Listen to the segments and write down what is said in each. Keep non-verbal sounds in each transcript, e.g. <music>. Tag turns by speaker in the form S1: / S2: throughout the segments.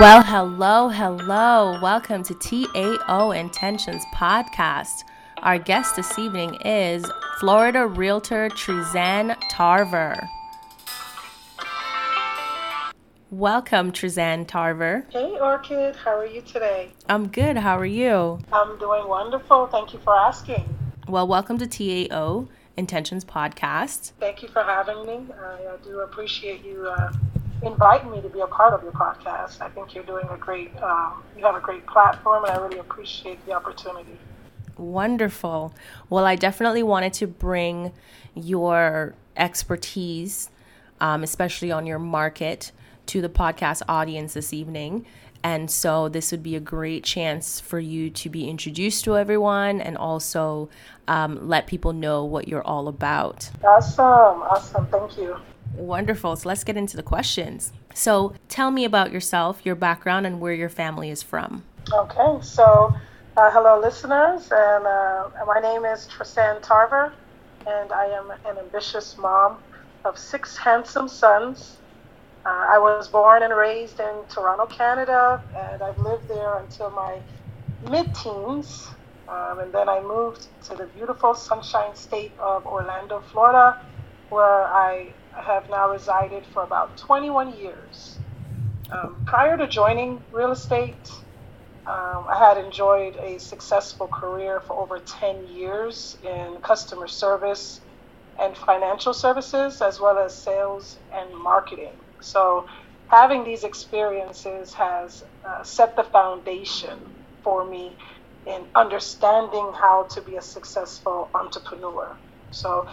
S1: Well, hello, hello. Welcome to TAO Intentions Podcast. Our guest this evening is Florida realtor Trisann Tarver. Welcome, Trisann Tarver.
S2: Hey, Orchid. How are you today?
S1: I'm good. How are you?
S2: I'm doing wonderful. Thank you for asking.
S1: Well, welcome to TAO Intentions Podcast.
S2: Thank you for having me. I, I do appreciate you uh, inviting me to be a part of your podcast. I think you're doing a great, um, you have a great platform, and I really appreciate the opportunity.
S1: Wonderful. Well, I definitely wanted to bring your expertise, um, especially on your market, to the podcast audience this evening. And so, this would be a great chance for you to be introduced to everyone and also um, let people know what you're all about.
S2: Awesome. Awesome. Thank you.
S1: Wonderful. So, let's get into the questions. So, tell me about yourself, your background, and where your family is from.
S2: Okay. So, uh, hello, listeners. And uh, my name is Trisann Tarver, and I am an ambitious mom of six handsome sons uh, I was born and raised in Toronto, Canada, and I've lived there until my mid teens. Um, and then I moved to the beautiful sunshine state of Orlando, Florida, where I have now resided for about 21 years. Um, prior to joining real estate, um, I had enjoyed a successful career for over 10 years in customer service and financial services, as well as sales and marketing. So, having these experiences has uh, set the foundation for me in understanding how to be a successful entrepreneur. So,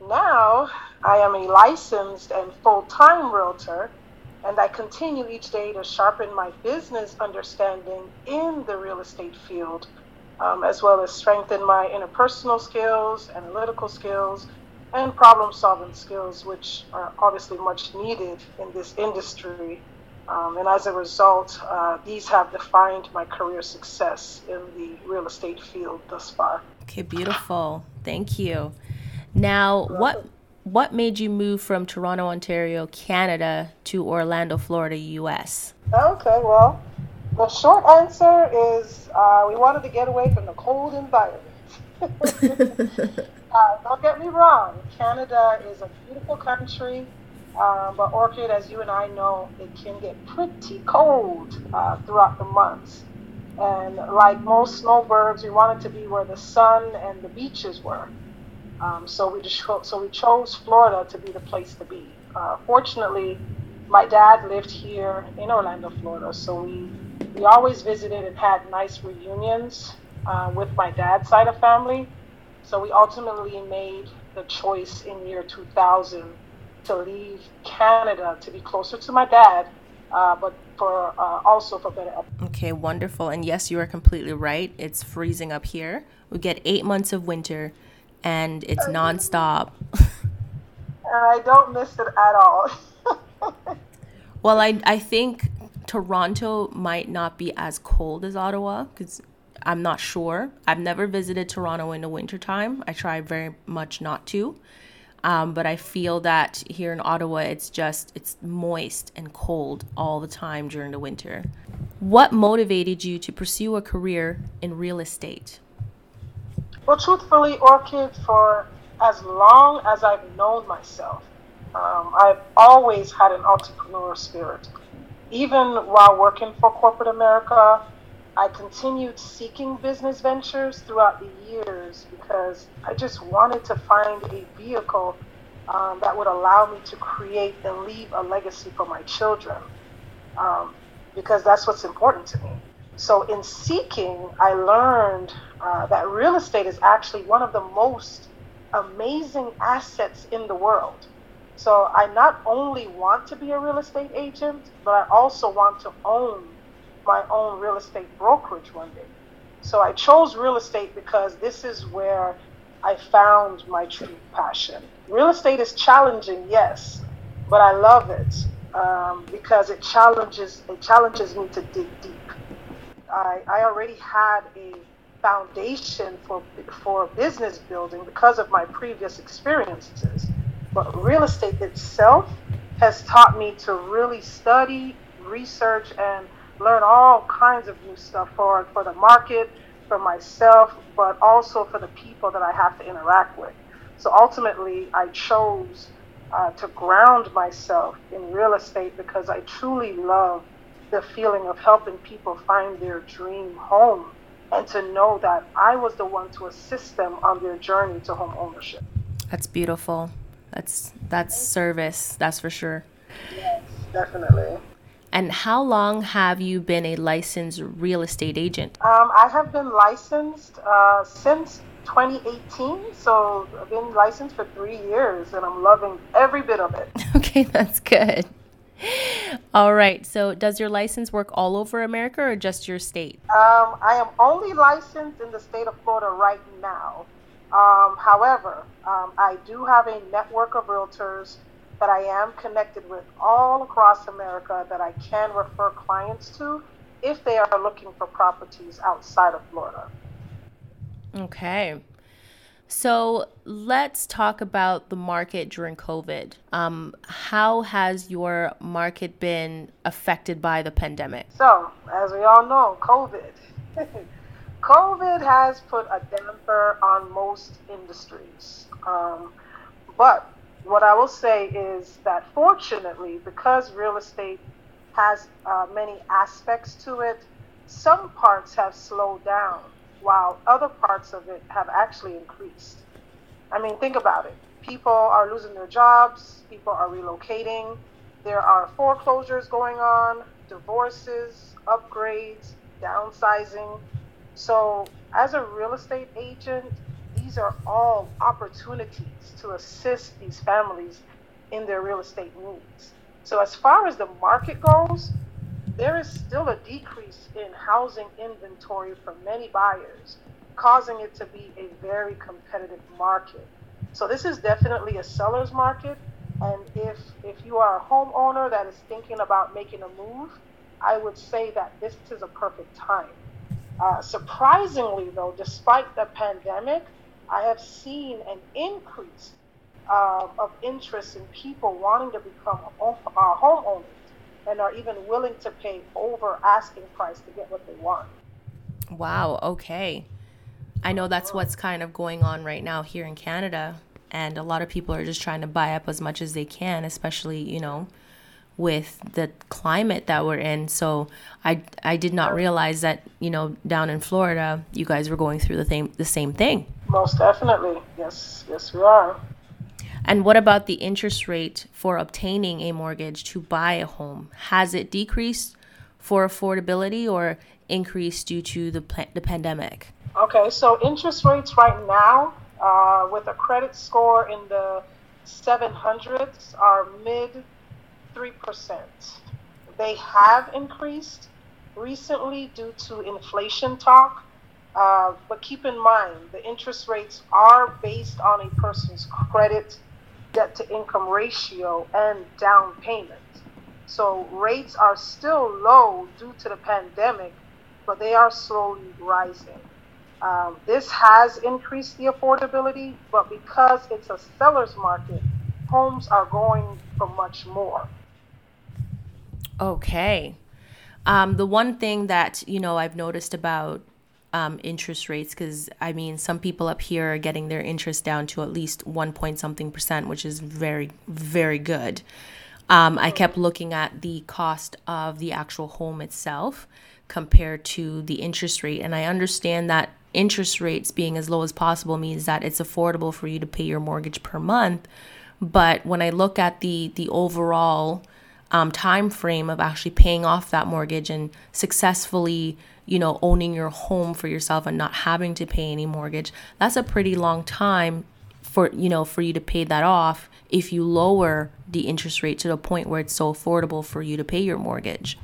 S2: now I am a licensed and full time realtor, and I continue each day to sharpen my business understanding in the real estate field, um, as well as strengthen my interpersonal skills, analytical skills, and problem solving skills, which are obviously much needed in this industry. Um, and as a result, uh, these have defined my career success in the real estate field thus far.
S1: Okay, beautiful. Thank you. Now, what what made you move from Toronto, Ontario, Canada to Orlando, Florida, US?
S2: Okay, well, the short answer is uh, we wanted to get away from the cold environment. <laughs> Uh, don't get me wrong, Canada is a beautiful country, um, but Orchid, as you and I know, it can get pretty cold uh, throughout the months. And like most snowbirds, we wanted to be where the sun and the beaches were. Um, so we just so we chose Florida to be the place to be. Uh, fortunately, my dad lived here in Orlando, Florida, so we we always visited and had nice reunions uh, with my dad's side of family. So we ultimately made the choice in year 2000 to leave Canada to be closer to my dad, uh, but for uh, also for better.
S1: Okay, wonderful. And yes, you are completely right. It's freezing up here. We get eight months of winter, and it's nonstop.
S2: I don't miss it at all. <laughs>
S1: well, I I think Toronto might not be as cold as Ottawa because I'm not sure. I've never visited Toronto in the wintertime. I try very much not to. Um, but I feel that here in Ottawa, it's just it's moist and cold all the time during the winter. What motivated you to pursue a career in real estate?
S2: Well, truthfully, Orchid, for as long as I've known myself, um, I've always had an entrepreneur spirit. Even while working for corporate America, I continued seeking business ventures throughout the years because I just wanted to find a vehicle um, that would allow me to create and leave a legacy for my children um, because that's what's important to me. So, in seeking, I learned uh, that real estate is actually one of the most amazing assets in the world. So, I not only want to be a real estate agent, but I also want to own my own real estate brokerage one day. So I chose real estate because this is where I found my true passion. Real estate is challenging, yes, but I love it um, because it challenges it challenges me to dig deep. I, I already had a foundation for for business building because of my previous experiences, but real estate itself has taught me to really study, research, and learn all kinds of new stuff for, for the market, for myself, but also for the people that I have to interact with. So ultimately, I chose uh, to ground myself in real estate because I truly love the feeling of helping people find their dream home and to know that I was the one to assist them on their journey to home ownership.
S1: That's beautiful. That's that's service, that's for sure.
S2: Yes, definitely.
S1: And how long have you been a licensed real estate agent?
S2: Um, I have been licensed uh, since 2018, so I've been licensed for three years, and I'm loving every bit of it. <laughs>
S1: Okay, that's good. <gasps> All right. So, does your license work all over America or just your state?
S2: Um, I am only licensed in the state of Florida right now. Um, however, um, I do have a network of realtors that I am connected with all across America that I can refer clients to if they are looking for properties outside of Florida.
S1: Okay. So let's talk about the market during COVID. Um, how has your market been affected by the pandemic?
S2: So, as we all know, COVID. <laughs> COVID has put a damper on most industries. Um, but what I will say is that fortunately, because real estate has uh, many aspects to it, some parts have slowed down while other parts of it have actually increased. I mean, think about it. People are losing their jobs, people are relocating, there are foreclosures going on, divorces, upgrades, downsizing. So, as a real estate agent, these are all opportunities to assist these families in their real estate needs. So, as far as the market goes, there is still a decrease in housing inventory for many buyers, causing it to be a very competitive market. So this is definitely a seller's market. And if if you are a homeowner that is thinking about making a move, I would say that this is a perfect time. Uh, surprisingly, though, despite the pandemic, I have seen an increase uh, of interest in people wanting to become uh, homeowners and are even willing to pay over asking price to get what they want.
S1: Wow, okay. I know that's what's kind of going on right now here in Canada. And a lot of people are just trying to buy up as much as they can, especially, you know, with the climate that we're in. So I I did not realize that, you know, down in Florida, you guys were going through the same the same thing.
S2: Most definitely. Yes, yes we are.
S1: And what about the interest rate for obtaining a mortgage to buy a home? Has it decreased for affordability or increased due to the, the pandemic?
S2: Okay, so interest rates right now, uh, with a credit score in the 700s, are mid 3%. They have increased recently due to inflation talk. Uh, but keep in mind, the interest rates are based on a person's credit debt to income ratio and down payment. So rates are still low due to the pandemic, but they are slowly rising. Um, this has increased the affordability, but because it's a seller's market, homes are going for much more.
S1: Okay. Um, the one thing that you know I've noticed about um, interest rates because I mean, some people up here are getting their interest down to at least one point something percent, which is very, very good. Um, I kept looking at the cost of the actual home itself compared to the interest rate, and I understand that interest rates being as low as possible means that it's affordable for you to pay your mortgage per month. But when I look at the the overall um, time frame of actually paying off that mortgage and successfully you know, owning your home for yourself and not having to pay any mortgage, that's a pretty long time for, you know, for you to pay that off if you lower the interest rate to the point where it's so affordable for you to pay your mortgage.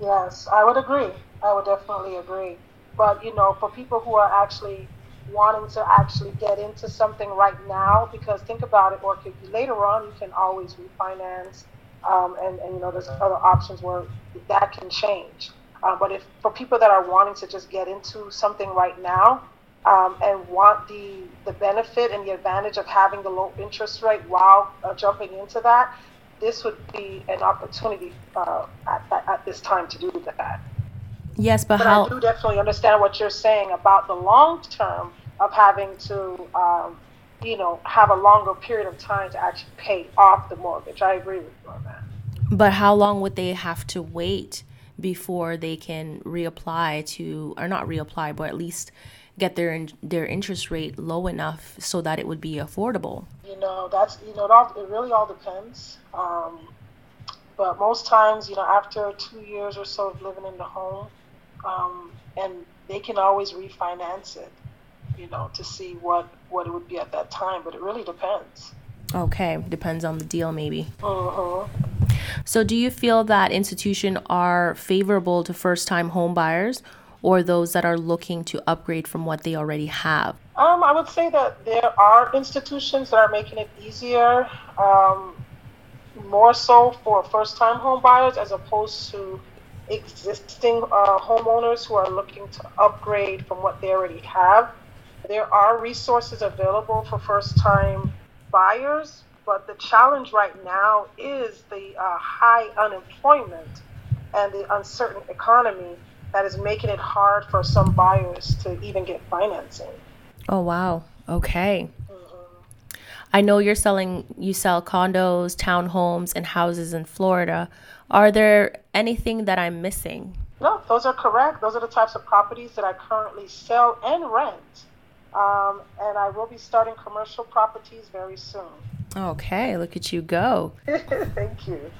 S2: Yes, I would agree. I would definitely agree. But, you know, for people who are actually wanting to actually get into something right now, because think about it, Orchid be later on, you can always refinance. Um, and, and, you know, there's other options where that can change. Uh, but if for people that are wanting to just get into something right now um, and want the the benefit and the advantage of having the low interest rate while uh, jumping into that, this would be an opportunity uh, at, at, at this time to do that.
S1: Yes, but,
S2: but
S1: how?
S2: I do definitely understand what you're saying about the long term of having to, um, you know, have a longer period of time to actually pay off the mortgage. I agree with you on that.
S1: But how long would they have to wait before they can reapply to, or not reapply, but at least get their their interest rate low enough so that it would be affordable?
S2: You know, that's you know, it, all, it really all depends. Um, but most times, you know, after two years or so of living in the home, um, and they can always refinance it, you know, to see what what it would be at that time. But it really depends.
S1: Okay, depends on the deal, maybe.
S2: Uh-huh.
S1: So, do you feel that institutions are favorable to first-time home buyers, or those that are looking to upgrade from what they already have?
S2: Um, I would say that there are institutions that are making it easier, um, more so for first-time home buyers as opposed to existing uh, homeowners who are looking to upgrade from what they already have. There are resources available for first time buyers, but the challenge right now is the uh, high unemployment and the uncertain economy that is making it hard for some buyers to even get financing.
S1: Oh, wow. Okay. Mm-hmm. I know you're selling, you sell condos, townhomes, and houses in Florida. Are there anything that I'm missing?
S2: No, those are correct. Those are the types of properties that I currently sell and rent. Um, and I will be starting commercial properties very soon.
S1: Okay, look at you go. <laughs>
S2: Thank you.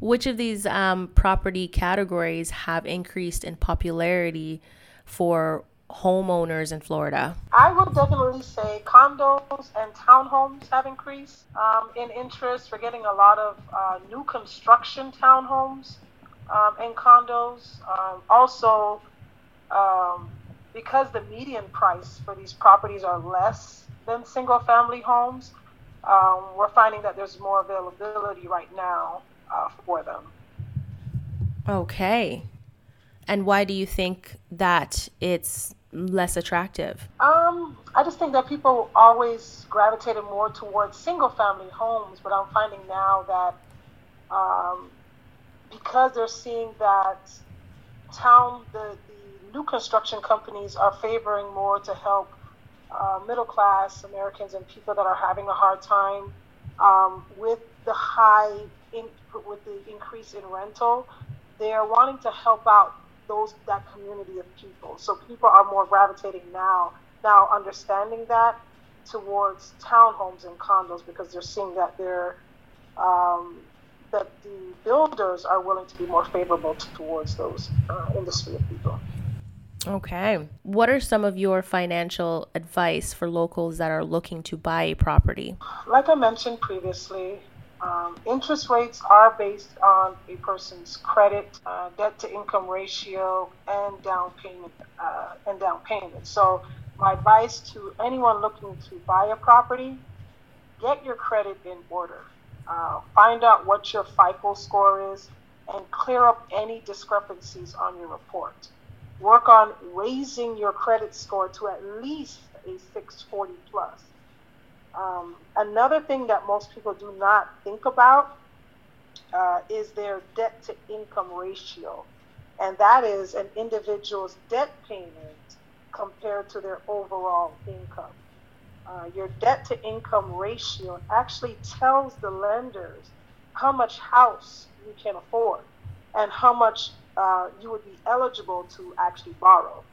S1: Which of these um, property categories have increased in popularity for homeowners in Florida?
S2: I would definitely say condos and townhomes have increased um, in interest. We're getting a lot of uh, new construction townhomes um, and condos. Um, also, um, because the median price for these properties are less than single family homes, um, we're finding that there's more availability right now uh, for them.
S1: Okay. And why do you think that it's less attractive?
S2: Um, I just think that people always gravitated more towards single family homes, but I'm finding now that um, because they're seeing that town the, the new construction companies are favoring more to help uh, middle class Americans and people that are having a hard time um, with the high in, with the increase in rental, they are wanting to help out those that community of people. So people are more gravitating now, now understanding that towards townhomes and condos because they're seeing that they're um, that the builders are willing to be more favorable towards those uh, industry of people.
S1: Okay. What are some of your financial advice for locals that are looking to buy a property?
S2: Like I mentioned previously, um, interest rates are based on a person's credit, uh, debt to income ratio, and down payment. Uh, and down payment. So, my advice to anyone looking to buy a property: get your credit in order. Uh, find out what your FICO score is, and clear up any discrepancies on your report. Work on raising your credit score to at least a 640 plus. Um, another thing that most people do not think about uh, is their debt to income ratio. And that is an individual's debt payment compared to their overall income. Uh, your debt to income ratio actually tells the lenders how much house you can afford and how much uh, you would be eligible to actually borrow.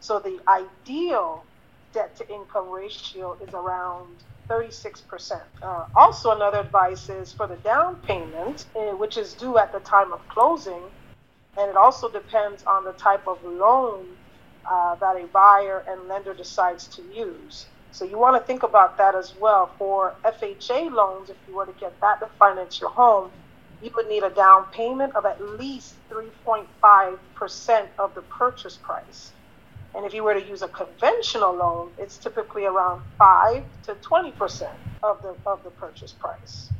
S2: So the ideal debt to income ratio is around 36%. Uh, also, another advice is for the down payment, uh, which is due at the time of closing, and it also depends on the type of loan uh, that a buyer and lender decides to use. So you want to think about that as well. For FHA loans, if you were to get that to finance your home, you would need a down payment of at least 3.5% of the purchase price. And if you were to use a conventional loan, it's typically around 5 to 20% of the, of the purchase price.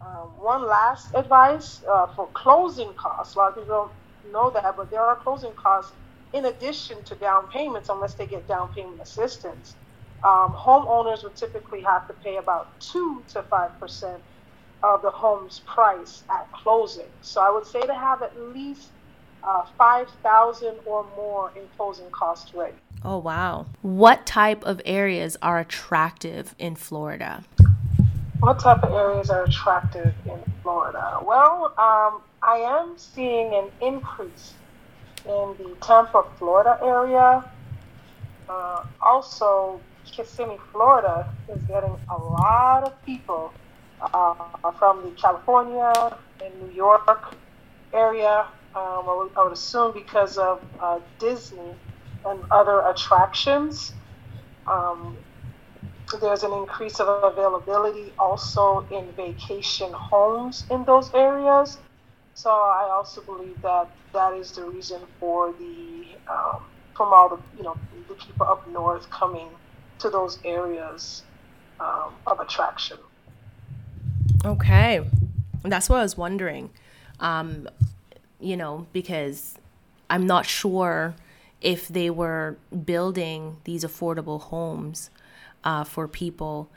S2: Um, one last advice uh, for closing costs. A lot of people don't know that, but there are closing costs in addition to down payments unless they get down payment assistance. Um, homeowners would typically have to pay about 2 to 5% of the home's price at closing. So I would say to have at least uh, 5000 or more in closing cost ready.
S1: Oh, wow. What type of areas are attractive in Florida?
S2: What type of areas are attractive in Florida? Well, um, I am seeing an increase in the Tampa, Florida area. Uh, also, Kissimmee, Florida is getting a lot of people uh, from the California and New York area. Um, I, would, I, would, assume because of uh, Disney and other attractions. Um, there's an increase of availability also in vacation homes in those areas. So I also believe that that is the reason for the um, from all the you know the people up north coming to those areas um, of attraction.
S1: Okay, that's what I was wondering. Um, you know, because I'm not sure if they were building these affordable homes uh, for people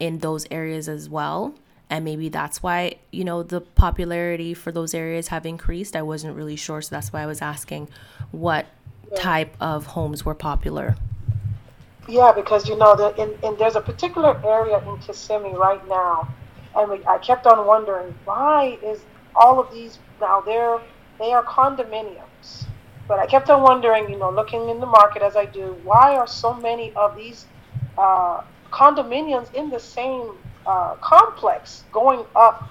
S1: in those areas as well. And maybe that's why, you know, the popularity for those areas have increased. I wasn't really sure. So that's why I was asking what yeah. type of homes were popular.
S2: Yeah, because, you know, the, in, in, there's a particular area in Kissimmee right now. And we, I kept on wondering, why is all of these now they're they are condominiums but i kept on wondering you know looking in the market as i do why are so many of these uh, condominiums in the same uh, complex going up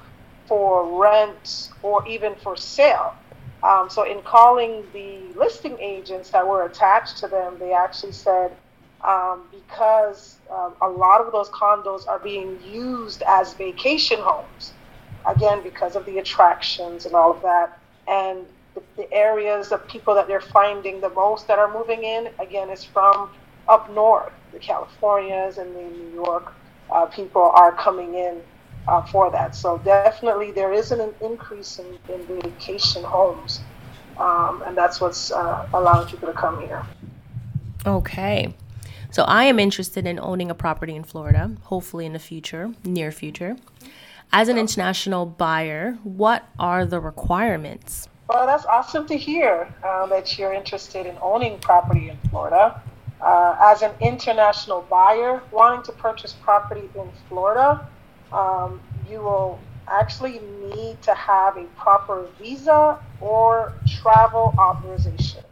S2: for rent or even for sale. Um, so, in calling the listing agents that were attached to them, they actually said um, because um, a lot of those condos are being used as vacation homes, again, because of the attractions and all of that. And the, the areas of people that they're finding the most that are moving in, again, is from up north the Californias and the New York uh, people are coming in uh, for that. So definitely there is an increase in, in vacation homes, um, and that's what's uh, allowing people to come here.
S1: Okay. So I am interested in owning a property in Florida, hopefully in the future, near future. As an international buyer, what are the requirements?
S2: Well, that's awesome to hear uh, that you're interested in owning property in Florida uh, as an international buyer wanting to purchase property in Florida, um, you will actually need to have a proper visa or travel authorization.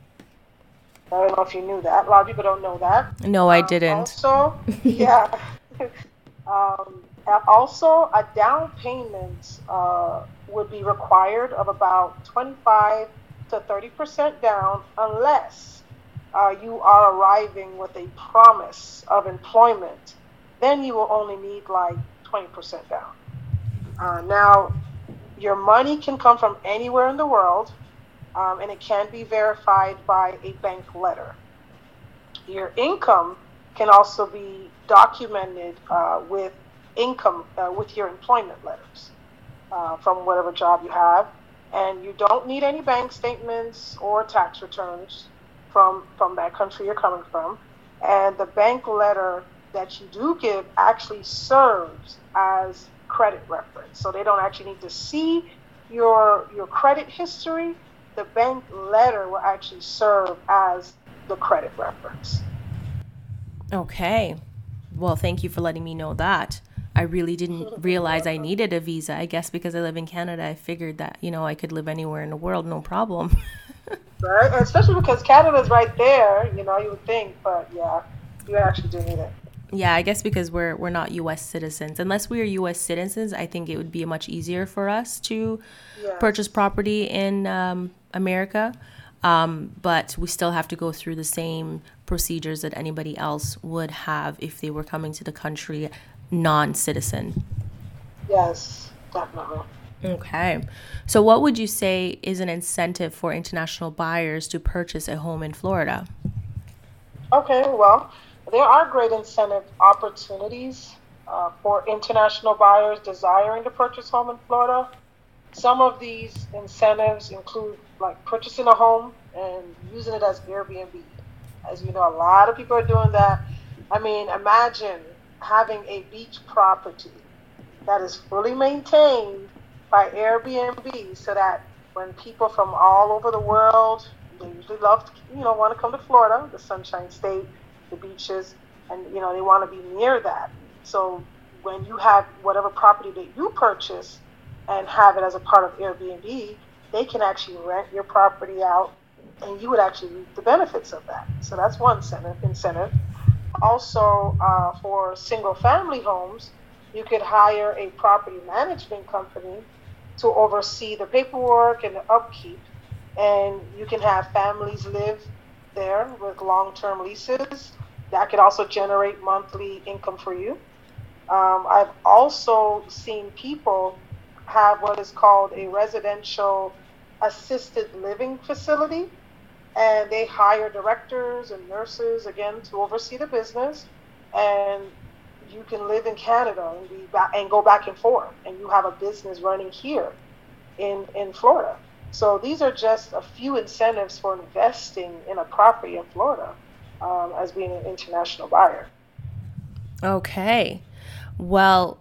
S2: I don't know if you knew that. A lot of people don't know that.
S1: No, I um, didn't.
S2: Also, <laughs> yeah. <laughs> um, also, a down payment uh, would be required of about 25 to 30 percent down, unless uh, you are arriving with a promise of employment, then you will only need like 20% down. Uh, now, your money can come from anywhere in the world, um, and it can be verified by a bank letter. Your income can also be documented uh, with income uh, with your employment letters uh, from whatever job you have, and you don't need any bank statements or tax returns from from that country you're coming from, and the bank letter that you do give actually serves as credit reference. So they don't actually need to see your your credit history. The bank letter will actually serve as the credit reference.
S1: Okay. Well, thank you for letting me know that. I really didn't <laughs> realize I needed a visa. I guess because I live in Canada, I figured that, you know, I could live anywhere in the world, no problem. <laughs>
S2: right? Especially because Canada's right there, you know, you would think, but yeah, you actually do need it.
S1: Yeah, I guess because we're we're not U.S. citizens. Unless we are U.S. citizens, I think it would be much easier for us to yes. purchase property in um, America. Um, but we still have to go through the same procedures that anybody else would have if they were coming to the country non-citizen.
S2: Yes, definitely.
S1: Okay. So, what would you say is an incentive for international buyers to purchase a home in Florida?
S2: Okay, well, there are great incentive opportunities uh, for international buyers desiring to purchase home in Florida. Some of these incentives include like purchasing a home and using it as Airbnb. As you know, a lot of people are doing that. I mean, imagine having a beach property that is fully maintained by Airbnb so that when people from all over the world, they usually love, to, you know, want to come to Florida, the Sunshine State, the beaches, and you know they want to be near that. So when you have whatever property that you purchase and have it as a part of Airbnb, they can actually rent your property out and you would actually reap the benefits of that. So that's one incentive. Also, uh, for single family homes, you could hire a property management company to oversee the paperwork and the upkeep. And you can have families live there with long term leases. That could also generate monthly income for you. Um, I've also seen people have what is called a residential assisted living facility, and they hire directors and nurses again to oversee the business. And you can live in Canada and be back, and go back and forth, and you have a business running here in in Florida. So these are just a few incentives for investing in a property in Florida um, as being an international buyer.
S1: Okay. Well,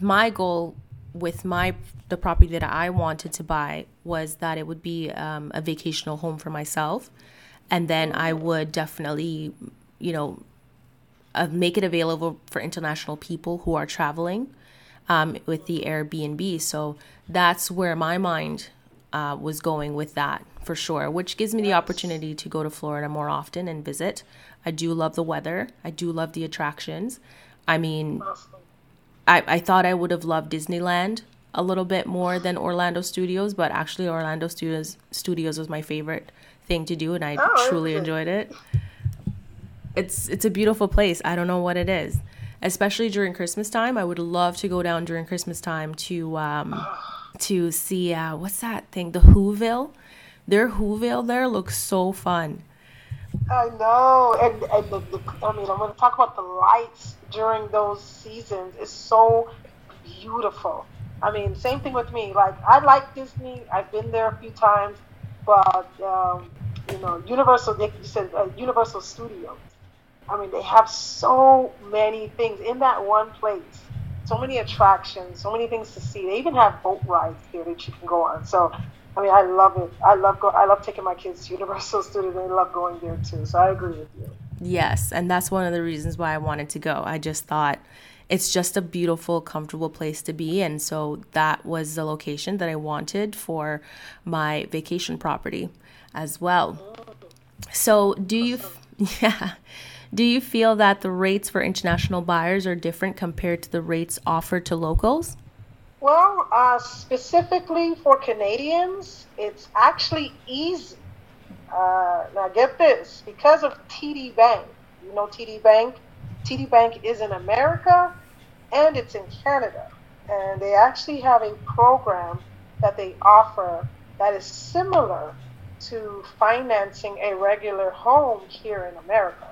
S1: my goal with my the property that I wanted to buy was that it would be um, a vacational home for myself, and then I would definitely, you know, uh, make it available for international people who are traveling um, with the Airbnb. So that's where my mind uh, was going with that for sure, which gives me the opportunity to go to Florida more often and visit. I do love the weather. I do love the attractions. I mean, I, I thought I would have loved Disneyland a little bit more than Orlando Studios, but actually Orlando Studios Studios was my favorite thing to do, and I oh, truly enjoyed it. It's it's a beautiful place. I don't know what it is, especially during Christmas time. I would love to go down during Christmas time to um, <sighs> to see uh, what's that thing, the Whoville. Their Whoville there looks so fun.
S2: I know, and and the, the, I mean, I'm going to talk about the lights during those seasons. It's so beautiful. I mean, same thing with me. Like, I like Disney. I've been there a few times, but um, you know, Universal. They you said uh, Universal Studios. I mean, they have so many things in that one place. So many attractions, so many things to see. They even have boat rides here that you can go on. So I mean, I love it. I love go. I love taking my kids to Universal <laughs> Studios. They love going there too. So I agree with you.
S1: Yes, and that's one of the reasons why I wanted to go. I just thought it's just a beautiful, comfortable place to be, and so that was the location that I wanted for my vacation property as well. So, do you? <laughs> Yeah. Do you feel that the rates for international buyers are different compared to the rates offered to locals?
S2: Well, uh, specifically for Canadians, it's actually easy. Uh, now, get this because of TD Bank. You know TD Bank? TD Bank is in America and it's in Canada. And they actually have a program that they offer that is similar to financing a regular home here in America.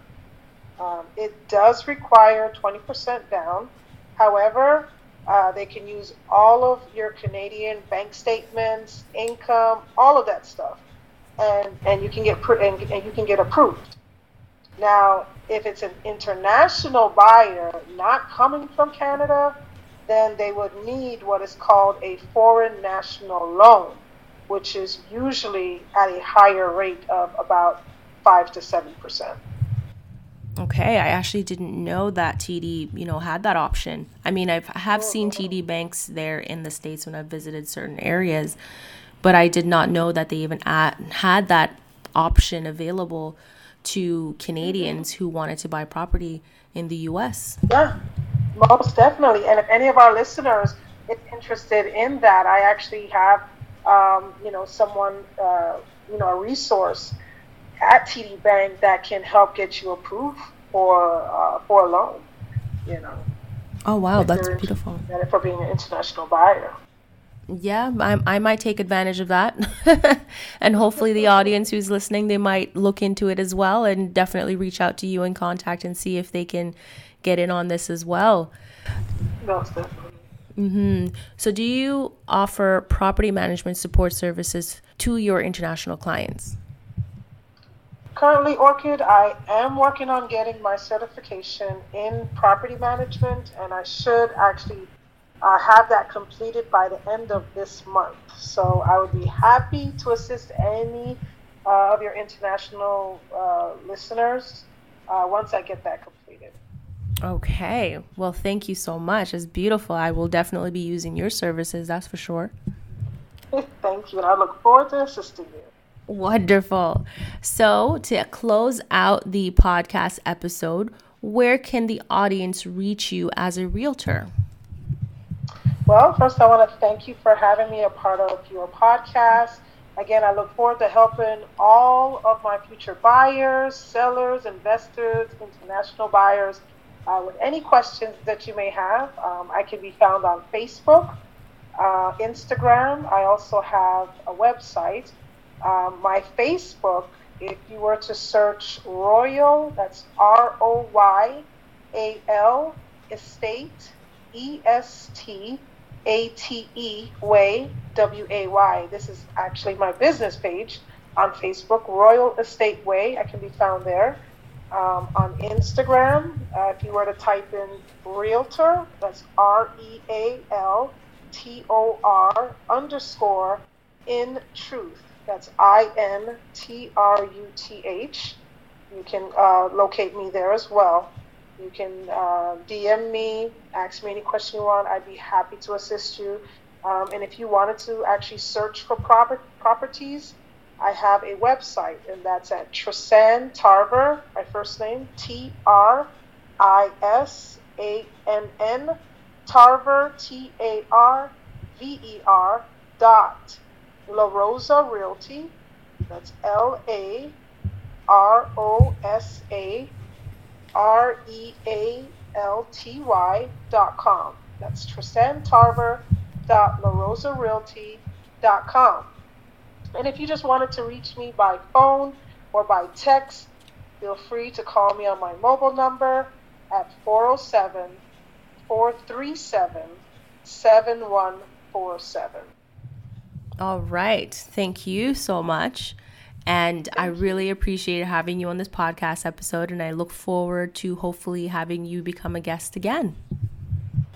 S2: Um, it does require 20% down. However, uh, they can use all of your Canadian bank statements, income, all of that stuff, and and you can get pr- and, and you can get approved. Now, if it's an international buyer not coming from Canada, then they would need what is called a foreign national loan, which is usually at a higher rate of about five to seven percent.
S1: Okay, I actually didn't know that TD, you know, had that option. I mean, I've have seen TD banks there in the states when I've visited certain areas, but I did not know that they even at, had that option available to Canadians who wanted to buy property in the U.S.
S2: Yeah, most definitely. And if any of our listeners is interested in that, I actually have, um, you know, someone, uh, you know, a resource at TD Bank that can help get you approved for uh, for a loan. You know.
S1: Oh wow, that's beautiful.
S2: For being an international buyer.
S1: Yeah, I, I might take advantage of that. <laughs> and hopefully, the audience who's listening, they might look into it as well and definitely reach out to you in contact and see if they can get in on this as well.
S2: Most definitely.
S1: Mm-hmm. So, do you offer property management support services to your international clients?
S2: Currently, Orchid, I am working on getting my certification in property management, and I should actually uh, have that completed by the end of this month. So I would be happy to assist any uh, of your international uh, listeners uh, once I get that completed.
S1: Okay. Well, thank you so much. It's beautiful. I will definitely be using your services, that's for sure. <laughs>
S2: thank you. And I look forward to assisting you.
S1: Wonderful. So, to close out the podcast episode, where can the audience reach you as a realtor?
S2: Well, first, I want to thank you for having me a part of your podcast. Again, I look forward to helping all of my future buyers, sellers, investors, international buyers uh, with any questions that you may have. Um, I can be found on Facebook, uh, Instagram. I also have a website. Um, my Facebook, if you were to search Royal, that's R O Y A L Estate, E S T A T E Way, W A Y. This is actually my business page on Facebook, Royal Estate Way. I can be found there. Um, on Instagram, uh, if you were to type in Realtor, that's R E A L T O R underscore in truth. That's I N T R U T H. You can uh, locate me there as well. You can uh, DM me, ask me any question you want. I'd be happy to assist you. Um, and if you wanted to actually search for proper, properties, I have a website, and that's at Trisann Tarver, my first name, T R I S A N N, Tarver, T A R V E R, dot La Rosa Realty, that's L A R O S A R E A L T Y dot com. That's Trisann Tarver dot La Rosa Realty dot com. And if you just wanted to reach me by phone or by text, feel free to call me on my mobile number at 407 437 7147.
S1: All right. Thank you so much. And I really appreciate having you on this podcast episode, and I look forward to hopefully having you become a guest again.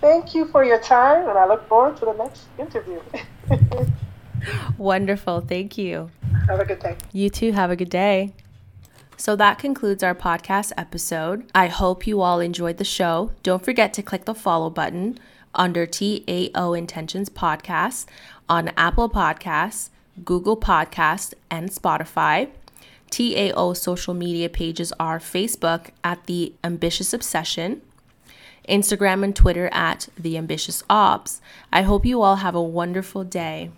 S2: Thank you for your time, and I look forward to the next interview. <laughs>
S1: Wonderful. Thank you.
S2: Have a good day.
S1: You too. Have a good day. So that concludes our podcast episode. I hope you all enjoyed the show. Don't forget to click the follow button under TAO Intentions Podcast on Apple Podcasts, Google Podcasts, and Spotify. TAO social media pages are Facebook at The Ambitious Obsession, Instagram and Twitter at The Ambitious Ops. I hope you all have a wonderful day.